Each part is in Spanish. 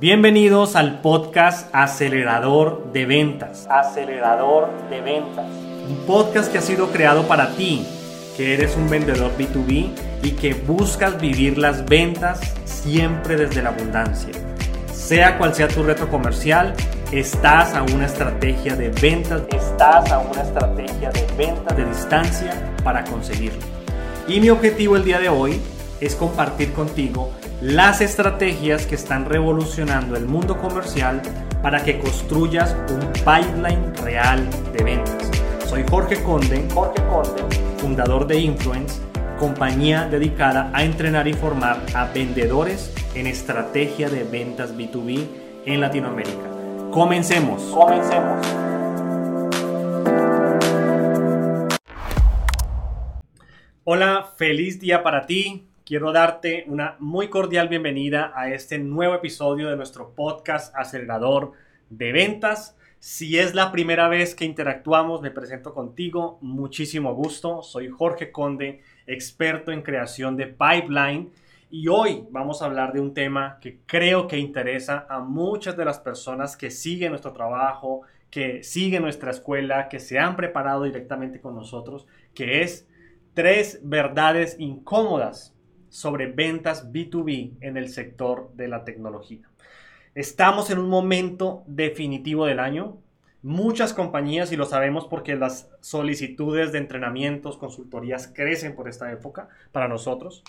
Bienvenidos al podcast Acelerador de Ventas. Acelerador de Ventas. Un podcast que ha sido creado para ti, que eres un vendedor B2B y que buscas vivir las ventas siempre desde la abundancia. Sea cual sea tu reto comercial, estás a una estrategia de ventas, estás a una estrategia de ventas de distancia para conseguirlo. Y mi objetivo el día de hoy es compartir contigo las estrategias que están revolucionando el mundo comercial para que construyas un pipeline real de ventas. Soy Jorge Conde, Jorge Conde, fundador de Influence, compañía dedicada a entrenar y formar a vendedores en estrategia de ventas B2B en Latinoamérica. Comencemos. Comencemos. Hola, feliz día para ti quiero darte una muy cordial bienvenida a este nuevo episodio de nuestro podcast acelerador de ventas. Si es la primera vez que interactuamos, me presento contigo. Muchísimo gusto. Soy Jorge Conde, experto en creación de pipeline. Y hoy vamos a hablar de un tema que creo que interesa a muchas de las personas que siguen nuestro trabajo, que siguen nuestra escuela, que se han preparado directamente con nosotros, que es tres verdades incómodas sobre ventas B2B en el sector de la tecnología. Estamos en un momento definitivo del año. Muchas compañías, y lo sabemos porque las solicitudes de entrenamientos, consultorías crecen por esta época para nosotros.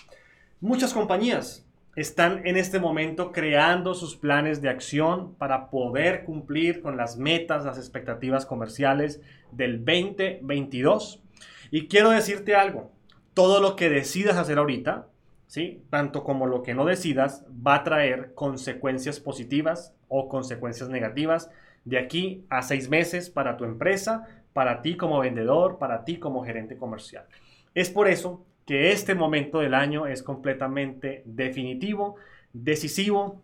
Muchas compañías están en este momento creando sus planes de acción para poder cumplir con las metas, las expectativas comerciales del 2022. Y quiero decirte algo, todo lo que decidas hacer ahorita tanto como lo que no decidas va a traer consecuencias positivas o consecuencias negativas de aquí a seis meses para tu empresa, para ti como vendedor, para ti como gerente comercial. Es por eso que este momento del año es completamente definitivo, decisivo.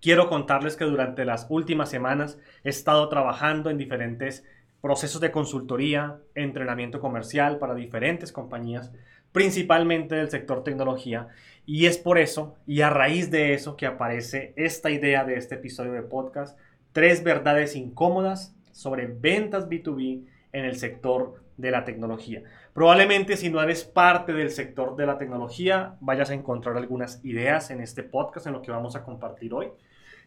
Quiero contarles que durante las últimas semanas he estado trabajando en diferentes procesos de consultoría, entrenamiento comercial para diferentes compañías principalmente del sector tecnología. Y es por eso, y a raíz de eso, que aparece esta idea de este episodio de podcast, tres verdades incómodas sobre ventas B2B en el sector de la tecnología. Probablemente si no eres parte del sector de la tecnología, vayas a encontrar algunas ideas en este podcast, en lo que vamos a compartir hoy.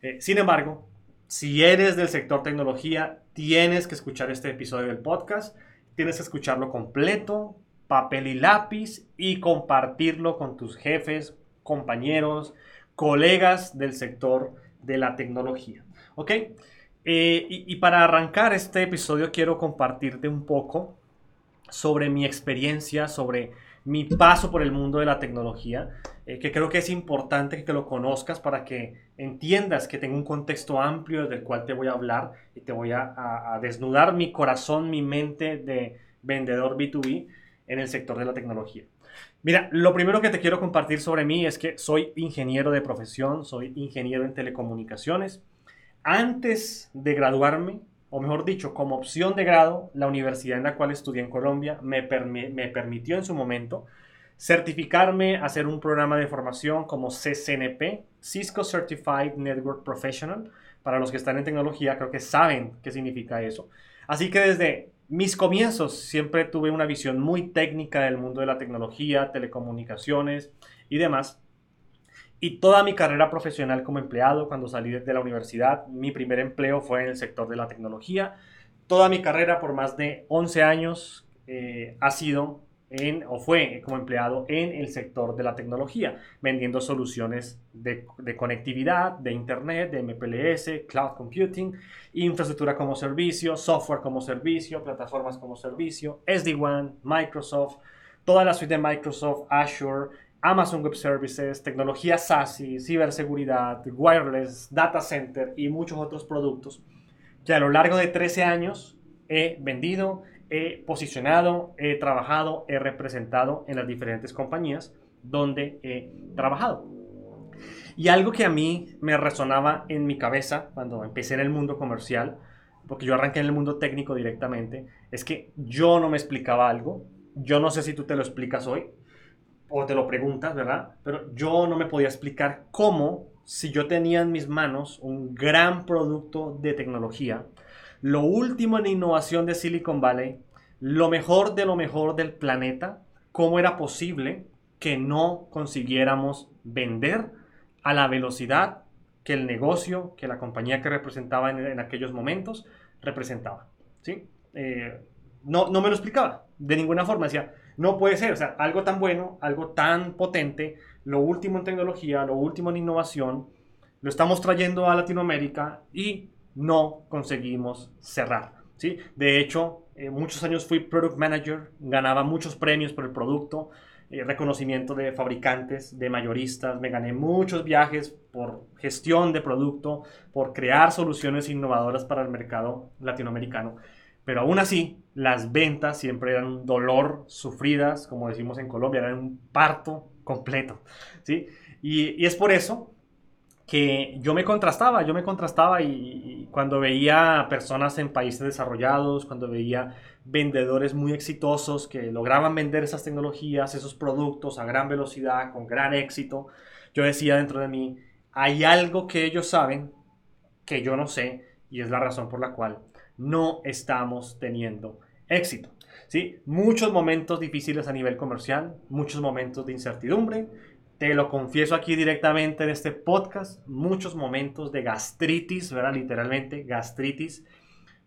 Eh, sin embargo, si eres del sector tecnología, tienes que escuchar este episodio del podcast, tienes que escucharlo completo, papel y lápiz y compartirlo con tus jefes, compañeros, colegas del sector de la tecnología. ¿Ok? Eh, y, para arrancar este episodio quiero compartirte un poco sobre mi experiencia, sobre mi paso por el mundo de la tecnología, eh, que creo que es importante que lo conozcas para que entiendas que tengo un contexto amplio del cual te voy a hablar y te voy a desnudar mi corazón, mi mente de vendedor B2B en el sector de la tecnología. Mira, lo primero que te quiero compartir sobre mí es que soy ingeniero de profesión, soy ingeniero en telecomunicaciones. Antes de graduarme, o mejor dicho, como opción de grado, la universidad en la cual estudié en Colombia me, permitió en su momento certificarme, hacer un programa de formación como CCNP, Cisco Certified Network Professional. Para los que están en tecnología, creo que saben qué significa eso. Así que desde mis comienzos siempre tuve una visión muy técnica del mundo de la tecnología, telecomunicaciones y demás. Y toda mi carrera profesional como empleado, cuando salí de la universidad, mi primer empleo fue en el sector de la tecnología. Toda mi carrera por más de 11 años eh, ha sido en, o fue como empleado en el sector de la tecnología, vendiendo soluciones de, conectividad, de Internet, de MPLS, cloud computing, infraestructura como servicio, software como servicio, plataformas como servicio, SD-WAN, Microsoft, toda la suite de Microsoft, Azure, Amazon Web Services, tecnología SASI, ciberseguridad, wireless, data center y muchos otros productos que a lo largo de 13 años he vendido, he posicionado, he trabajado, he representado en las diferentes compañías donde he trabajado. Y algo que a mí me resonaba en mi cabeza cuando empecé en el mundo comercial, porque yo arranqué en el mundo técnico directamente, es que yo no me explicaba algo. Yo no sé si tú te lo explicas hoy o te lo preguntas, ¿verdad? Pero yo no me podía explicar cómo si yo tenía en mis manos un gran producto de tecnología, lo último en innovación de Silicon Valley, lo mejor de lo mejor del planeta, cómo era posible que no consiguiéramos vender a la velocidad que el negocio, que la compañía que representaba en, aquellos momentos representaba. ¿sí? Eh, no, no me lo explicaba de ninguna forma. Decía, no puede ser, o sea, algo tan bueno, algo tan potente, lo último en tecnología, lo último en innovación, lo estamos trayendo a Latinoamérica y no conseguimos cerrar. ¿sí? De hecho, eh, muchos años fui product manager, ganaba muchos premios por el producto, eh, reconocimiento de fabricantes, de mayoristas, me gané muchos viajes por gestión de producto, por crear soluciones innovadoras para el mercado latinoamericano. Pero aún así, las ventas siempre eran un dolor sufridas, como decimos en Colombia, eran un parto completo. ¿sí? Y, y es por eso que yo me contrastaba, yo me contrastaba y, cuando veía personas en países desarrollados, cuando veía vendedores muy exitosos que lograban vender esas tecnologías, esos productos a gran velocidad, con gran éxito, yo decía dentro de mí, hay algo que ellos saben que yo no sé y es la razón por la cual no estamos teniendo éxito. ¿sí? Muchos momentos difíciles a nivel comercial, muchos momentos de incertidumbre, te lo confieso aquí directamente en este podcast, muchos momentos de gastritis, ¿verdad? Literalmente gastritis,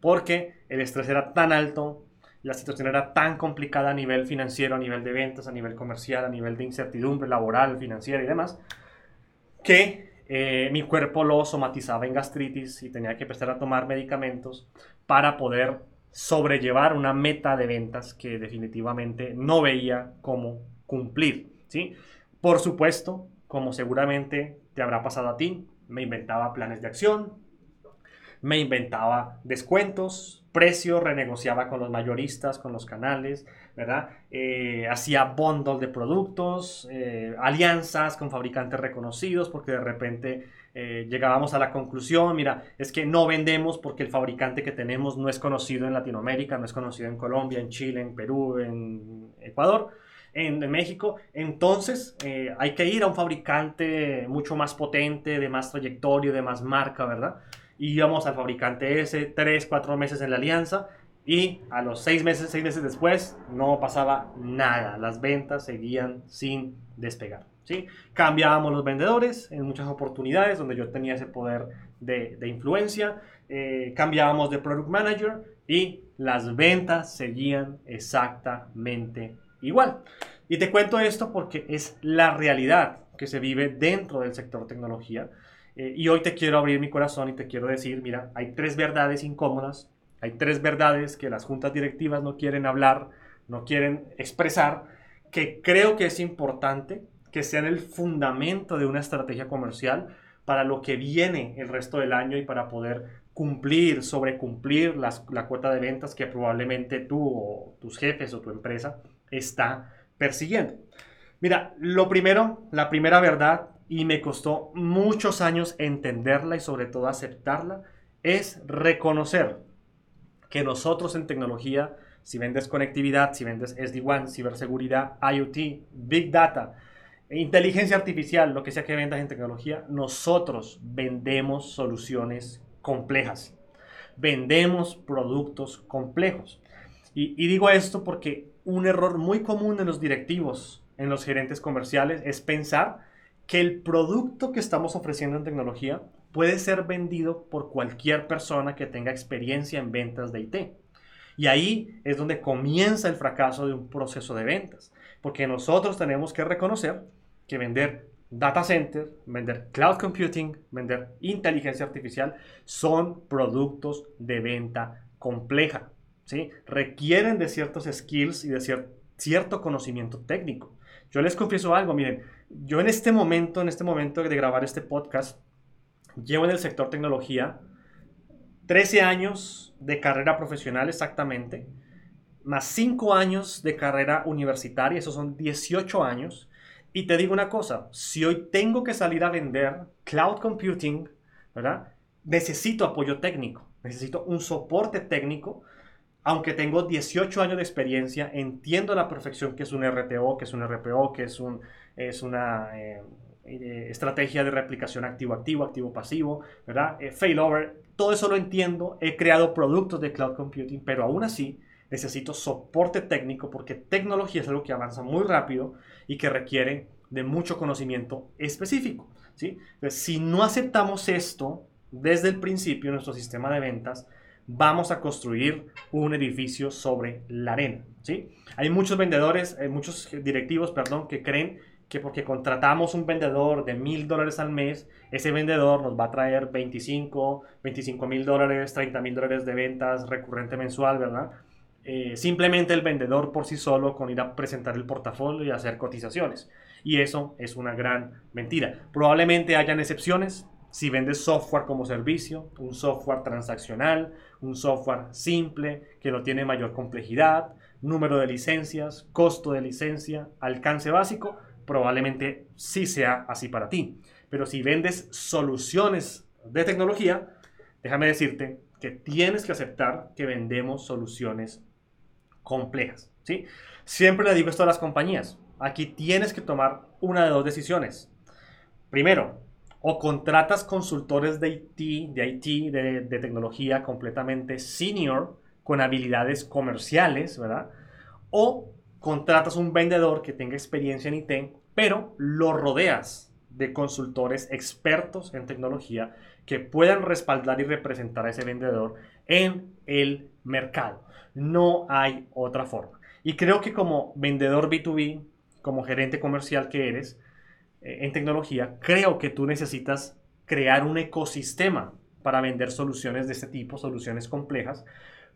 porque el estrés era tan alto, la situación era tan complicada a nivel financiero, a nivel de ventas, a nivel comercial, a nivel de incertidumbre laboral, financiera y demás, que eh, mi cuerpo lo somatizaba en gastritis y tenía que empezar a tomar medicamentos para poder sobrellevar una meta de ventas que definitivamente no veía cómo cumplir, ¿sí? Por supuesto, como seguramente te habrá pasado a ti, me inventaba planes de acción, me inventaba descuentos, precios, renegociaba con los mayoristas, con los canales, ¿verdad? Eh, hacía bundles de productos, eh, alianzas con fabricantes reconocidos, porque de repente eh, llegábamos a la conclusión, mira, es que no vendemos porque el fabricante que tenemos no es conocido en Latinoamérica, no es conocido en Colombia, en Chile, en Perú, en Ecuador en, México, entonces eh, hay que ir a un fabricante mucho más potente, de más trayectoria, de más marca, ¿verdad? Y íbamos al fabricante ese, tres, cuatro meses en la alianza, y a los seis meses, seis meses después, no pasaba nada. Las ventas seguían sin despegar. ¿sí? Cambiábamos los vendedores en muchas oportunidades donde yo tenía ese poder de, influencia. Eh, cambiábamos de product manager y las ventas seguían exactamente igual. Y te cuento esto porque es la realidad que se vive dentro del sector tecnología. Eh, y hoy te quiero abrir mi corazón y te quiero decir, mira, hay tres verdades incómodas, hay tres verdades que las juntas directivas no quieren hablar, no quieren expresar, que creo que es importante que sean el fundamento de una estrategia comercial para lo que viene el resto del año y para poder cumplir, sobrecumplir las, la cuota de ventas que probablemente tú o tus jefes o tu empresa está persiguiendo. Mira, lo primero, la primera verdad, y me costó muchos años entenderla y sobre todo aceptarla, es reconocer que nosotros en tecnología, si vendes conectividad, si vendes SD-WAN, ciberseguridad, IoT, Big Data, inteligencia artificial, lo que sea que vendas en tecnología, nosotros vendemos soluciones complejas. Vendemos productos complejos. Y, y digo esto porque un error muy común en los directivos, en los gerentes comerciales, es pensar que el producto que estamos ofreciendo en tecnología puede ser vendido por cualquier persona que tenga experiencia en ventas de IT. Y ahí es donde comienza el fracaso de un proceso de ventas, porque nosotros tenemos que reconocer que vender data center, vender cloud computing, vender inteligencia artificial son productos de venta compleja. Requieren de ciertos skills y de cierto conocimiento técnico. Yo les confieso algo, miren, yo en este momento, en este momento de grabar este podcast, llevo en el sector tecnología 13 años de carrera profesional exactamente, más 5 años de carrera universitaria, esos son 18 años. Y te digo una cosa, si hoy tengo que salir a vender cloud computing, ¿verdad? Necesito apoyo técnico, necesito un soporte técnico aunque tengo 18 años de experiencia, entiendo a la perfección que es un RTO, que es un RPO, que es, un, es una, eh, eh, estrategia de replicación activo-activo, activo-pasivo, ¿verdad? Eh, failover, todo eso lo entiendo, he creado productos de cloud computing, pero aún así necesito soporte técnico porque tecnología es algo que avanza muy rápido y que requiere de mucho conocimiento específico. ¿sí? si no aceptamos esto desde el principio nuestro sistema de ventas, vamos a construir un edificio sobre la arena. ¿sí? Hay muchos vendedores, hay muchos directivos, perdón, que creen que porque contratamos un vendedor de mil dólares al mes, ese vendedor nos va a traer 25, 25 mil dólares, 30 mil dólares de ventas recurrente mensual, ¿verdad? Eh, simplemente el vendedor por sí solo con ir a presentar el portafolio y hacer cotizaciones. Y eso es una gran mentira. Probablemente hayan excepciones. Si vendes software como servicio, un software transaccional, un software simple que no tiene mayor complejidad, número de licencias, costo de licencia, alcance básico, probablemente sí sea así para ti. Pero si vendes soluciones de tecnología, déjame decirte que tienes que aceptar que vendemos soluciones complejas. ¿sí? Siempre le digo esto a las compañías. Aquí tienes que tomar una de dos decisiones. Primero, o contratas consultores de IT, de, IT, de, tecnología completamente senior, con habilidades comerciales, ¿verdad? O contratas un vendedor que tenga experiencia en IT, pero lo rodeas de consultores expertos en tecnología que puedan respaldar y representar a ese vendedor en el mercado. No hay otra forma. Y creo que como vendedor B2B, como gerente comercial que eres en tecnología, creo que tú necesitas crear un ecosistema para vender soluciones de este tipo, soluciones complejas,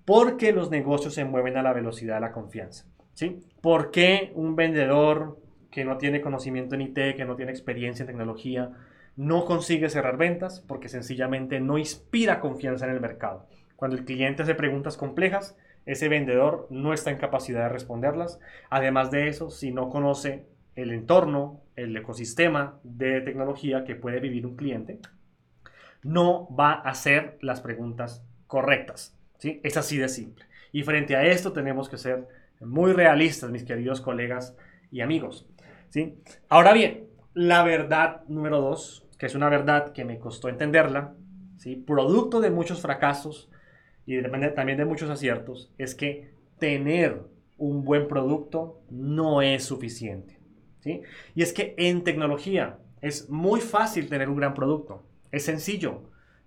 porque los negocios se mueven a la velocidad de la confianza. ¿sí? ¿Por qué un vendedor que no tiene conocimiento en IT, que no tiene experiencia en tecnología, no consigue cerrar ventas? Porque sencillamente no inspira confianza en el mercado. Cuando el cliente hace preguntas complejas, ese vendedor no está en capacidad de responderlas. Además de eso, si no conoce el entorno, el ecosistema de tecnología que puede vivir un cliente, no va a hacer las preguntas correctas. ¿sí? Es así de simple. Y frente a esto tenemos que ser muy realistas, mis queridos colegas y amigos. ¿sí? Ahora bien, la verdad número dos, que es una verdad que me costó entenderla, ¿sí? producto de muchos fracasos, y depende también de muchos aciertos, es que tener un buen producto no es suficiente. Y es que en tecnología es muy fácil tener un gran producto. Es sencillo.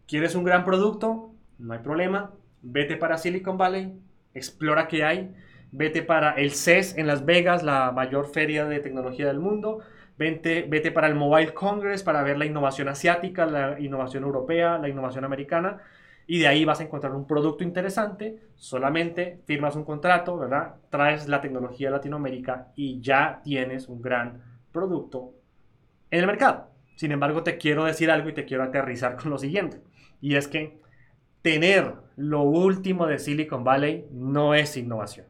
¿Quieres un gran producto? No hay problema. Vete para Silicon Valley, explora qué hay. Vete para el CES en Las Vegas, la mayor feria de tecnología del mundo. Vete, vete para el Mobile Congress para ver la innovación asiática, la innovación europea, la innovación americana y de ahí vas a encontrar un producto interesante, solamente firmas un contrato, ¿verdad? Traes la tecnología de Latinoamérica y ya tienes un gran producto en el mercado. Sin embargo, te quiero decir algo y te quiero aterrizar con lo siguiente, y es que tener lo último de Silicon Valley no es innovación.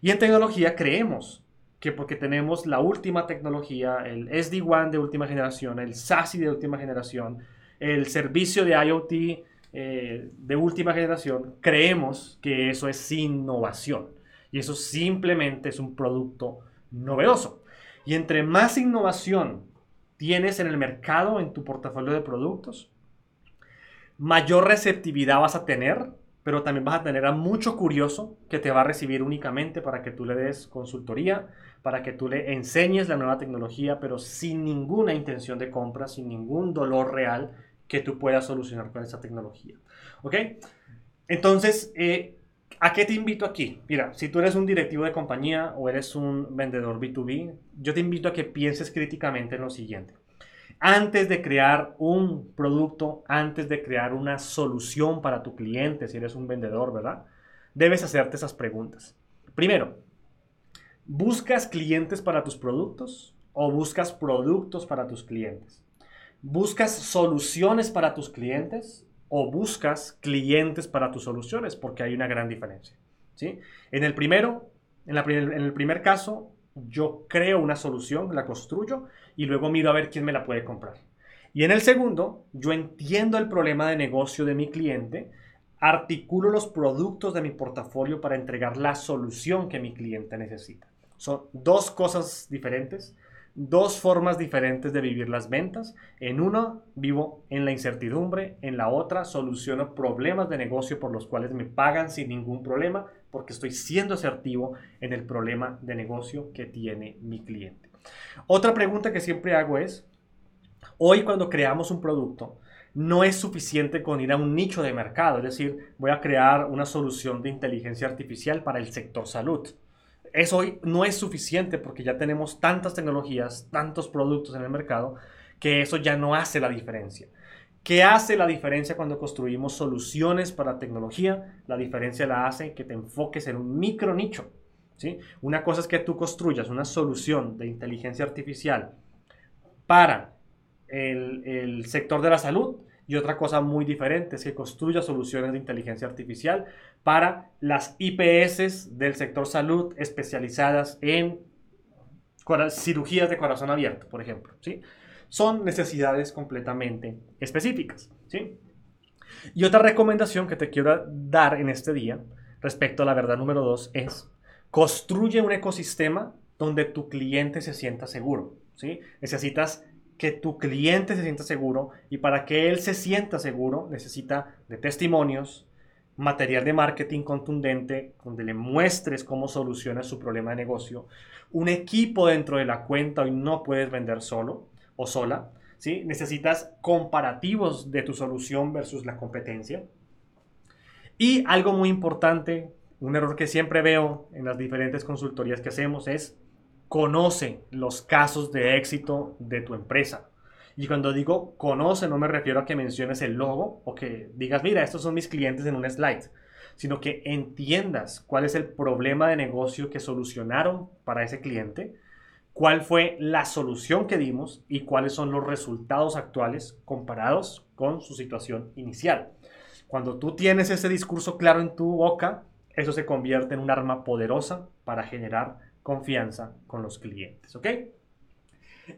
Y en tecnología creemos que porque tenemos la última tecnología, el SD-WAN de última generación, el SASI de última generación, el servicio de IoT eh, de última generación, creemos que eso es innovación. Y eso simplemente es un producto novedoso. Y entre más innovación tienes en el mercado, en tu portafolio de productos, mayor receptividad vas a tener, pero también vas a tener a mucho curioso que te va a recibir únicamente para que tú le des consultoría, para que tú le enseñes la nueva tecnología, pero sin ninguna intención de compra, sin ningún dolor real que tú puedas solucionar con esa tecnología. ¿Ok? Entonces, eh, ¿a qué te invito aquí? Mira, si tú eres un directivo de compañía o eres un vendedor B2B, yo te invito a que pienses críticamente en lo siguiente. Antes de crear un producto, antes de crear una solución para tu cliente, si eres un vendedor, ¿verdad? Debes hacerte esas preguntas. Primero, ¿buscas clientes para tus productos o buscas productos para tus clientes? ¿Buscas soluciones para tus clientes o buscas clientes para tus soluciones? Porque hay una gran diferencia. ¿sí? En el primero, en, en el primer caso, yo creo una solución, la construyo y luego miro a ver quién me la puede comprar. Y en el segundo, yo entiendo el problema de negocio de mi cliente, articulo los productos de mi portafolio para entregar la solución que mi cliente necesita. Son dos cosas diferentes dos formas diferentes de vivir las ventas. En una vivo en la incertidumbre, en la otra soluciono problemas de negocio por los cuales me pagan sin ningún problema porque estoy siendo asertivo en el problema de negocio que tiene mi cliente. Otra pregunta que siempre hago es, hoy cuando creamos un producto, no es suficiente con ir a un nicho de mercado, es decir, voy a crear una solución de inteligencia artificial para el sector salud. Eso hoy no es suficiente porque ya tenemos tantas tecnologías, tantos productos en el mercado, que eso ya no hace la diferencia. ¿Qué hace la diferencia cuando construimos soluciones para tecnología? La diferencia la hace que te enfoques en un micro nicho. ¿sí? Una cosa es que tú construyas una solución de inteligencia artificial para el, sector de la salud y otra cosa muy diferente es que construya soluciones de inteligencia artificial para las IPS del sector salud especializadas en cirugías de corazón abierto, por ejemplo. ¿sí? Son necesidades completamente específicas. ¿sí? Y otra recomendación que te quiero dar en este día respecto a la verdad número dos es construye un ecosistema donde tu cliente se sienta seguro. ¿sí? Necesitas que tu cliente se sienta seguro y para que él se sienta seguro necesita de testimonios, material de marketing contundente donde le muestres cómo soluciona su problema de negocio, un equipo dentro de la cuenta y no puedes vender solo o sola, ¿sí? necesitas comparativos de tu solución versus la competencia. Y algo muy importante, un error que siempre veo en las diferentes consultorías que hacemos es conoce los casos de éxito de tu empresa. Y cuando digo conoce, no me refiero a que menciones el logo o que digas, mira, estos son mis clientes en un slide, sino que entiendas cuál es el problema de negocio que solucionaron para ese cliente, cuál fue la solución que dimos y cuáles son los resultados actuales comparados con su situación inicial. Cuando tú tienes ese discurso claro en tu boca, eso se convierte en un arma poderosa para generar confianza con los clientes, ¿ok?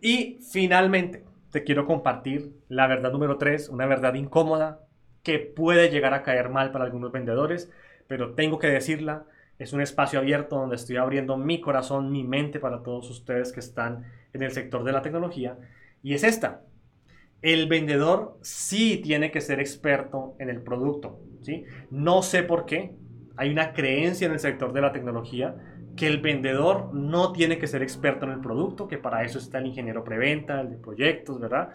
Y finalmente, te quiero compartir la verdad número 3, una verdad incómoda que puede llegar a caer mal para algunos vendedores, pero tengo que decirla, es un espacio abierto donde estoy abriendo mi corazón, mi mente para todos ustedes que están en el sector de la tecnología, y es esta. El vendedor sí tiene que ser experto en el producto, ¿sí? No sé por qué, hay una creencia en el sector de la tecnología que el vendedor no tiene que ser experto en el producto, que para eso está el ingeniero preventa, el de proyectos, ¿verdad?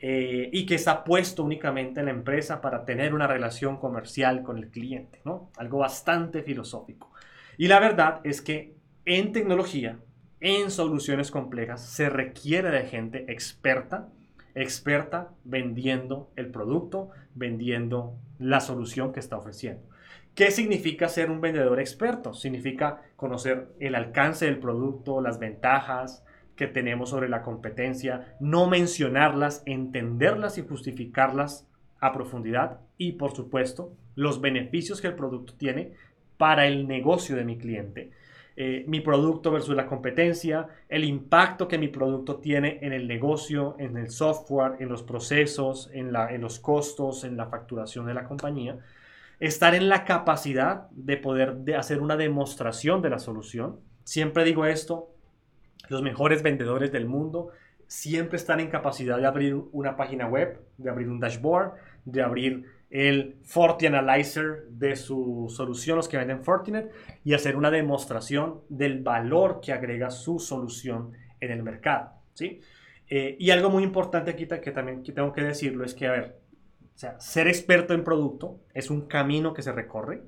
Eh, y que está puesto únicamente en la empresa para tener una relación comercial con el cliente, ¿no? Algo bastante filosófico. Y la verdad es que en tecnología, en soluciones complejas, se requiere de gente experta, experta vendiendo el producto, vendiendo la solución que está ofreciendo. ¿Qué significa ser un vendedor experto? Significa conocer el alcance del producto, las ventajas que tenemos sobre la competencia, no mencionarlas, entenderlas y justificarlas a profundidad y, por supuesto, los beneficios que el producto tiene para el negocio de mi cliente. Eh, mi producto versus la competencia, el impacto que mi producto tiene en el negocio, en el software, en los procesos, en, la, en los costos, en la facturación de la compañía estar en la capacidad de poder de hacer una demostración de la solución. Siempre digo esto, los mejores vendedores del mundo siempre están en capacidad de abrir una página web, de abrir un dashboard, de abrir el FortiAnalyzer de su solución, los que venden Fortinet, y hacer una demostración del valor que agrega su solución en el mercado. ¿sí? Eh, y algo muy importante aquí que también tengo que decirlo es que, a ver, o sea, ser experto en producto es un camino que se recorre.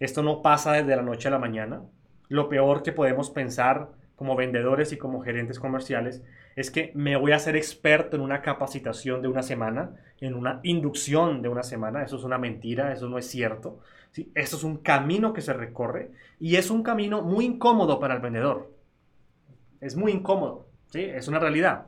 Esto no pasa desde la noche a la mañana. Lo peor que podemos pensar como vendedores y como gerentes comerciales es que me voy a ser experto en una capacitación de una semana, en una inducción de una semana. Eso es una mentira, eso no es cierto. ¿sí? Eso es un camino que se recorre y es un camino muy incómodo para el vendedor. Es muy incómodo, ¿sí? es una realidad.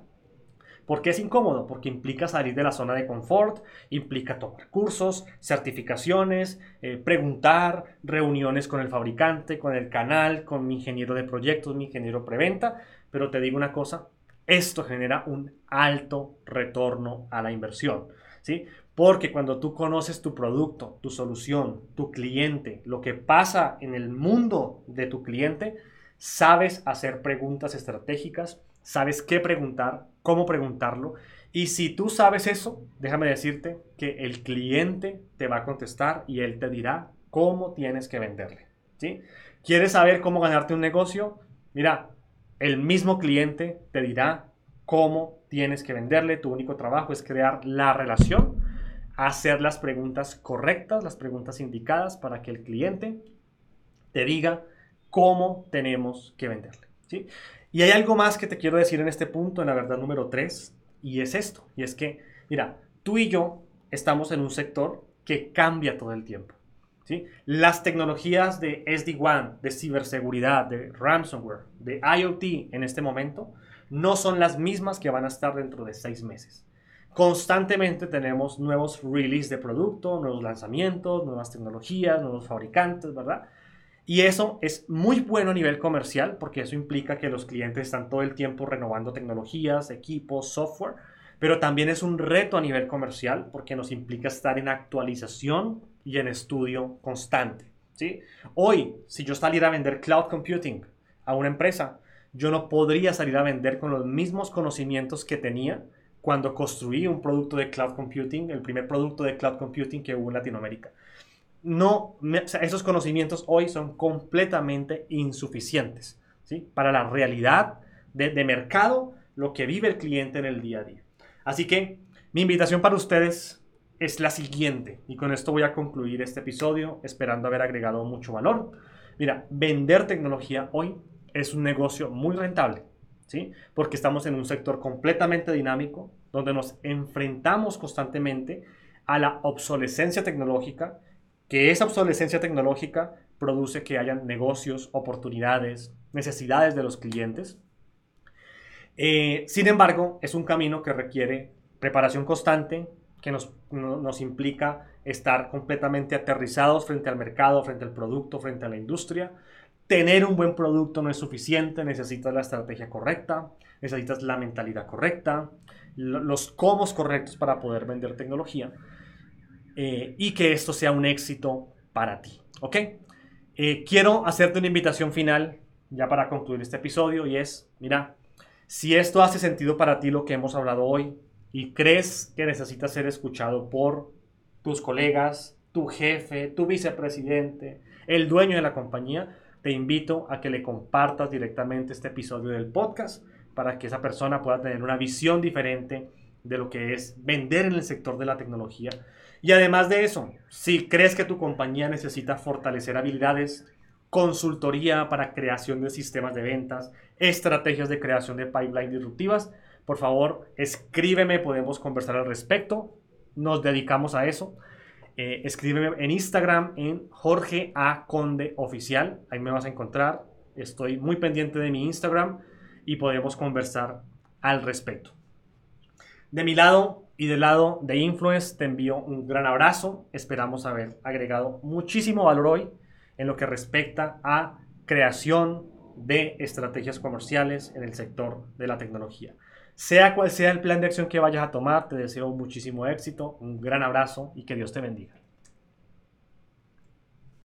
¿Por qué es incómodo? Porque implica salir de la zona de confort, implica tomar cursos, certificaciones, eh, preguntar, reuniones con el fabricante, con el canal, con mi ingeniero de proyectos, mi ingeniero preventa. Pero te digo una cosa, esto genera un alto retorno a la inversión. ¿sí? Porque cuando tú conoces tu producto, tu solución, tu cliente, lo que pasa en el mundo de tu cliente, sabes hacer preguntas estratégicas sabes qué preguntar, cómo preguntarlo. Y si tú sabes eso, déjame decirte que el cliente te va a contestar y él te dirá cómo tienes que venderle. ¿sí? ¿Quieres saber cómo ganarte un negocio? Mira, el mismo cliente te dirá cómo tienes que venderle. Tu único trabajo es crear la relación, hacer las preguntas correctas, las preguntas indicadas para que el cliente te diga cómo tenemos que venderle. ¿sí? Y hay algo más que te quiero decir en este punto, en la verdad número 3, y es esto, y es que, mira, tú y yo estamos en un sector que cambia todo el tiempo. ¿sí? Las tecnologías de SD-WAN, de ciberseguridad, de ransomware, de IoT en este momento, no son las mismas que van a estar dentro de seis meses. Constantemente tenemos nuevos releases de producto, nuevos lanzamientos, nuevas tecnologías, nuevos fabricantes, ¿verdad? Y eso es muy bueno a nivel comercial porque eso implica que los clientes están todo el tiempo renovando tecnologías, equipos, software, pero también es un reto a nivel comercial porque nos implica estar en actualización y en estudio constante. ¿sí? Hoy, si yo saliera a vender cloud computing a una empresa, yo no podría salir a vender con los mismos conocimientos que tenía cuando construí un producto de cloud computing, el primer producto de cloud computing que hubo en Latinoamérica no, esos conocimientos hoy son completamente insuficientes ¿sí? para la realidad de, de, mercado, lo que vive el cliente en el día a día. Así que mi invitación para ustedes es la siguiente, y con esto voy a concluir este episodio, esperando haber agregado mucho valor. Mira, vender tecnología hoy es un negocio muy rentable, ¿sí? porque estamos en un sector completamente dinámico, donde nos enfrentamos constantemente a la obsolescencia tecnológica, que esa obsolescencia tecnológica produce que hayan negocios, oportunidades, necesidades de los clientes. Eh, sin embargo, es un camino que requiere preparación constante, que nos, nos implica estar completamente aterrizados frente al mercado, frente al producto, frente a la industria. Tener un buen producto no es suficiente, necesitas la estrategia correcta, necesitas la mentalidad correcta, los cómo correctos para poder vender tecnología. Eh, y que esto sea un éxito para ti. ¿Ok? Eh, quiero hacerte una invitación final ya para concluir este episodio y es, mira, si esto hace sentido para ti lo que hemos hablado hoy y crees que necesitas ser escuchado por tus colegas, tu jefe, tu vicepresidente, el dueño de la compañía, te invito a que le compartas directamente este episodio del podcast para que esa persona pueda tener una visión diferente de lo que es vender en el sector de la tecnología y además de eso, si crees que tu compañía necesita fortalecer habilidades, consultoría para creación de sistemas de ventas, estrategias de creación de pipeline disruptivas, por favor, escríbeme, podemos conversar al respecto. Nos dedicamos a eso. Eh, escríbeme en Instagram en Jorge A. Conde Oficial. Ahí me vas a encontrar. Estoy muy pendiente de mi Instagram y podemos conversar al respecto. De mi lado, y del lado de Influence te envío un gran abrazo. Esperamos haber agregado muchísimo valor hoy en lo que respecta a creación de estrategias comerciales en el sector de la tecnología. Sea cual sea el plan de acción que vayas a tomar, te deseo muchísimo éxito, un gran abrazo y que Dios te bendiga.